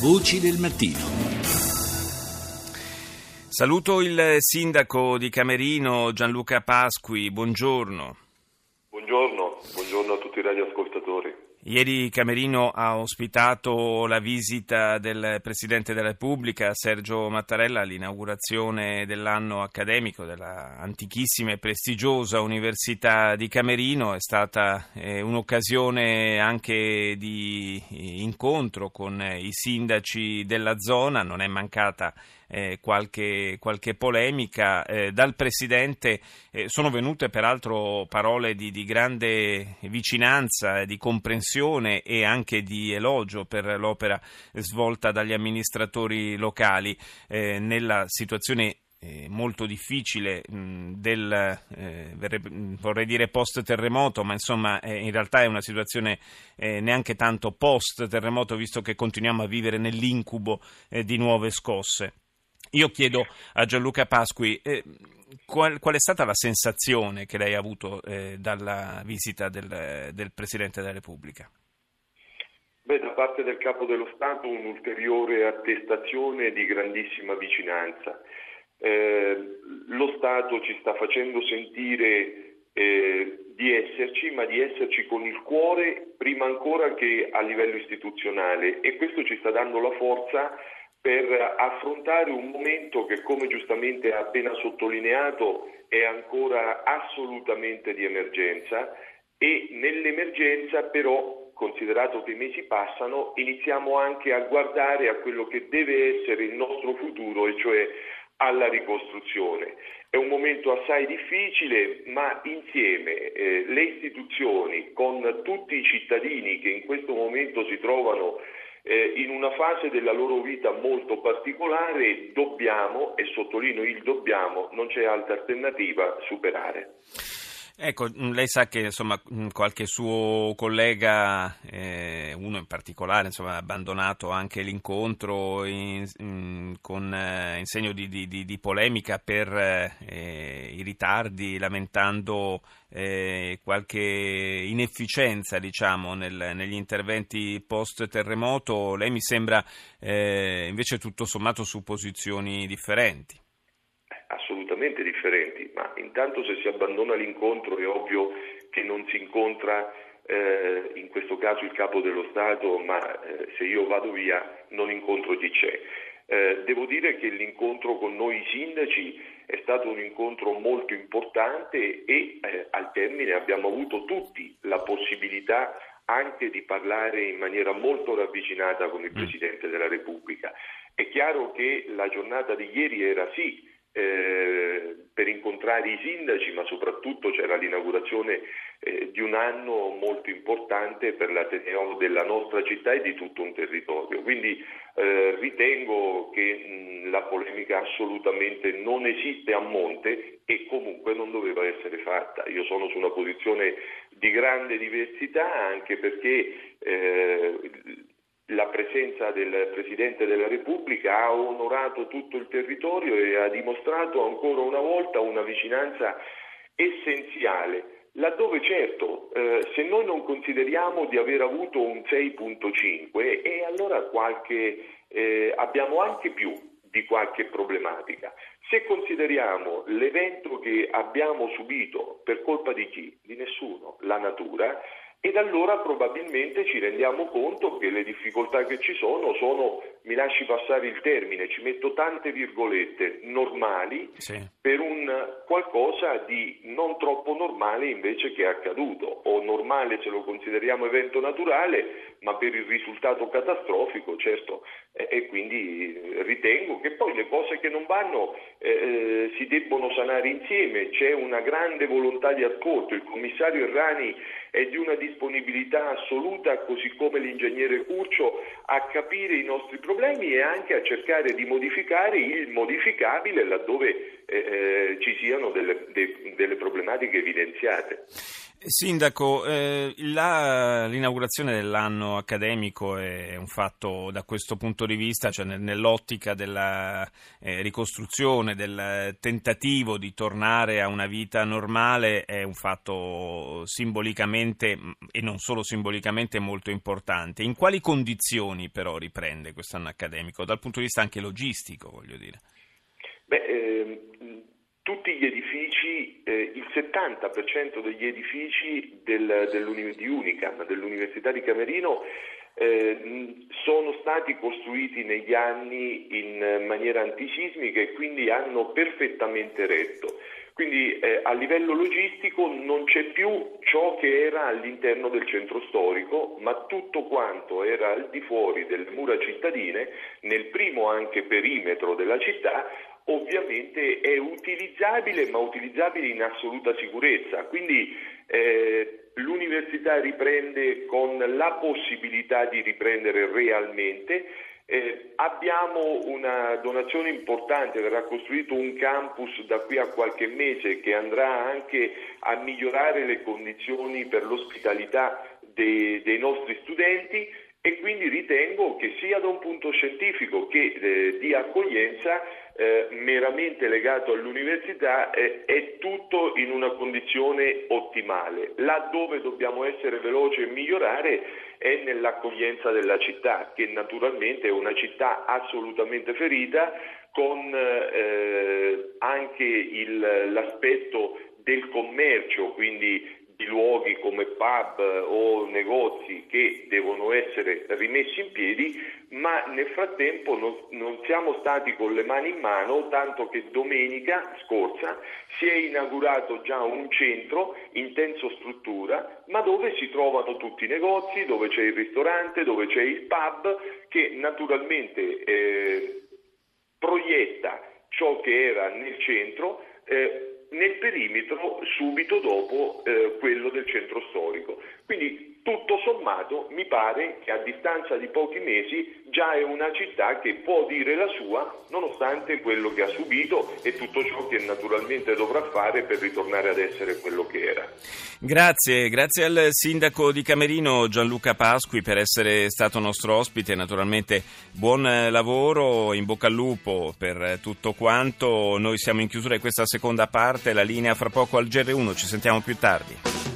Voci del mattino. Saluto il sindaco di Camerino Gianluca Pasqui, buongiorno. Buongiorno, buongiorno a tutti i radioascoltatori. Ieri Camerino ha ospitato la visita del Presidente della Repubblica Sergio Mattarella all'inaugurazione dell'anno accademico della antichissima e prestigiosa Università di Camerino. È stata eh, un'occasione anche di incontro con i sindaci della zona, non è mancata eh, qualche, qualche, polemica. Eh, dal Presidente eh, sono venute peraltro parole di, di grande vicinanza, di comprensione e anche di elogio per l'opera svolta dagli amministratori locali eh, nella situazione eh, molto difficile del, eh, vorrei dire post terremoto, ma insomma eh, in realtà è una situazione eh, neanche tanto post terremoto visto che continuiamo a vivere nell'incubo eh, di nuove scosse. Io chiedo a Gianluca Pasqui eh, qual, qual, è stata la sensazione che lei ha avuto eh, dalla visita del, del, Presidente della Repubblica? Beh, da parte del Capo dello Stato un'ulteriore attestazione di grandissima vicinanza. Eh, lo Stato ci sta facendo sentire eh, di esserci, ma di esserci con il cuore prima ancora che a livello istituzionale e questo ci sta dando la forza per affrontare un momento che, come giustamente ha appena sottolineato, è ancora assolutamente di emergenza e nell'emergenza però, considerato che i mesi passano, iniziamo anche a guardare a quello che deve essere il nostro futuro, e cioè alla ricostruzione. È un momento assai difficile, ma insieme eh, le istituzioni con tutti i cittadini che in questo momento si trovano eh, in una fase della loro vita molto particolare dobbiamo, e sottolineo il dobbiamo, non c'è altra alternativa, superare. Ecco, mm, lei sa che insomma, mm, qualche suo collega, eh, uno in particolare, insomma, ha abbandonato anche l'incontro in, in, mm, con, eh, in segno di, di, di, polemica per eh, i ritardi, lamentando eh, qualche inefficienza diciamo, nel, negli interventi post-terremoto. Lei mi sembra eh, invece tutto sommato su posizioni differenti assolutamente differenti, ma intanto se si abbandona l'incontro è ovvio che non si incontra eh, in questo caso il capo dello Stato, ma eh, se io vado via non incontro chi c'è. Eh, devo dire che l'incontro con noi sindaci è stato un incontro molto importante e eh, al termine abbiamo avuto tutti la possibilità anche di parlare in maniera molto ravvicinata con il mm. Presidente della Repubblica. È chiaro che la giornata di ieri era sì eh, per incontrare i sindaci, ma soprattutto c'era l'inaugurazione eh, di un anno molto importante per l'Ateneo della nostra città e di tutto un territorio. Quindi eh, ritengo che mh, la polemica assolutamente non esiste a monte e comunque non doveva essere fatta. Io sono su una posizione di grande diversità anche perché eh, presenza del Presidente della Repubblica ha onorato tutto il territorio e ha dimostrato ancora una volta una vicinanza essenziale, laddove certo eh, se noi non consideriamo di aver avuto un 6.5 e allora qualche, eh, abbiamo anche più di qualche problematica. Se consideriamo l'evento che abbiamo subito per colpa di chi? Di nessuno, la natura, ed allora probabilmente ci rendiamo conto che le difficoltà che ci sono sono, mi lasci passare il termine, ci metto tante virgolette, normali sì. per un qualcosa di non troppo normale invece che è accaduto, o normale se lo consideriamo evento naturale, ma per il risultato catastrofico, certo, e, e quindi ritengo che poi le cose che non vanno eh, eh si debbono sanare insieme, c'è una grande volontà di ascolto, il commissario Errani è di una disponibilità assoluta, così come l'ingegnere Curcio, a capire i nostri problemi e anche a cercare di modificare il modificabile laddove eh, eh ci siano delle, de, delle problematiche evidenziate. Sindaco, eh, la, l'inaugurazione dell'anno accademico è un fatto da questo punto di vista, cioè nell'ottica della eh, ricostruzione, del tentativo di tornare a una vita normale, è un fatto simbolicamente e non solo simbolicamente molto importante. In quali condizioni però riprende quest'anno accademico, dal punto di vista anche logistico, voglio dire? Beh, eh, tutti gli edifici, eh, il 70% degli edifici del, di Unicam, dell'Università di Camerino, eh, sono stati costruiti negli anni in maniera antisismica e quindi hanno perfettamente retto. Quindi eh, a livello logistico non c'è più ciò che era all'interno del centro storico, ma tutto quanto era al di fuori delle mura cittadine, nel primo anche perimetro della città, ovviamente è utilizzabile, ma utilizzabile in assoluta sicurezza. Quindi eh, l'università riprende con la possibilità di riprendere realmente. Eh, abbiamo una donazione importante, verrà costruito un campus da qui a qualche mese che andrà anche a migliorare le condizioni per l'ospitalità dei, dei nostri studenti e quindi ritengo che sia da un punto scientifico che eh, di accoglienza eh, meramente legato all'università eh, è tutto in una condizione ottimale. Laddove dobbiamo essere veloci e migliorare è nell'accoglienza della città, che naturalmente è una città assolutamente ferita con eh, anche il, l'aspetto del commercio, quindi di luoghi come pub o negozi che devono essere rimessi in piedi, ma nel frattempo non, non, siamo stati con le mani in mano, tanto che domenica scorsa si è inaugurato già un centro in tenso struttura, ma dove si trovano tutti i negozi, dove c'è il ristorante, dove c'è il pub, che naturalmente eh, proietta ciò che era nel centro. Eh, nel perimetro subito dopo eh, quello del centro storico. Quindi tutto sommato mi pare che a distanza di pochi mesi già è una città che può dire la sua nonostante quello che ha subito e tutto ciò che naturalmente dovrà fare per ritornare ad essere quello che era. Grazie, grazie al sindaco di Camerino Gianluca Pasqui per essere stato nostro ospite, naturalmente buon lavoro, in bocca al lupo per tutto quanto, noi siamo in chiusura di questa seconda parte, la linea fra poco al GR1, ci sentiamo più tardi.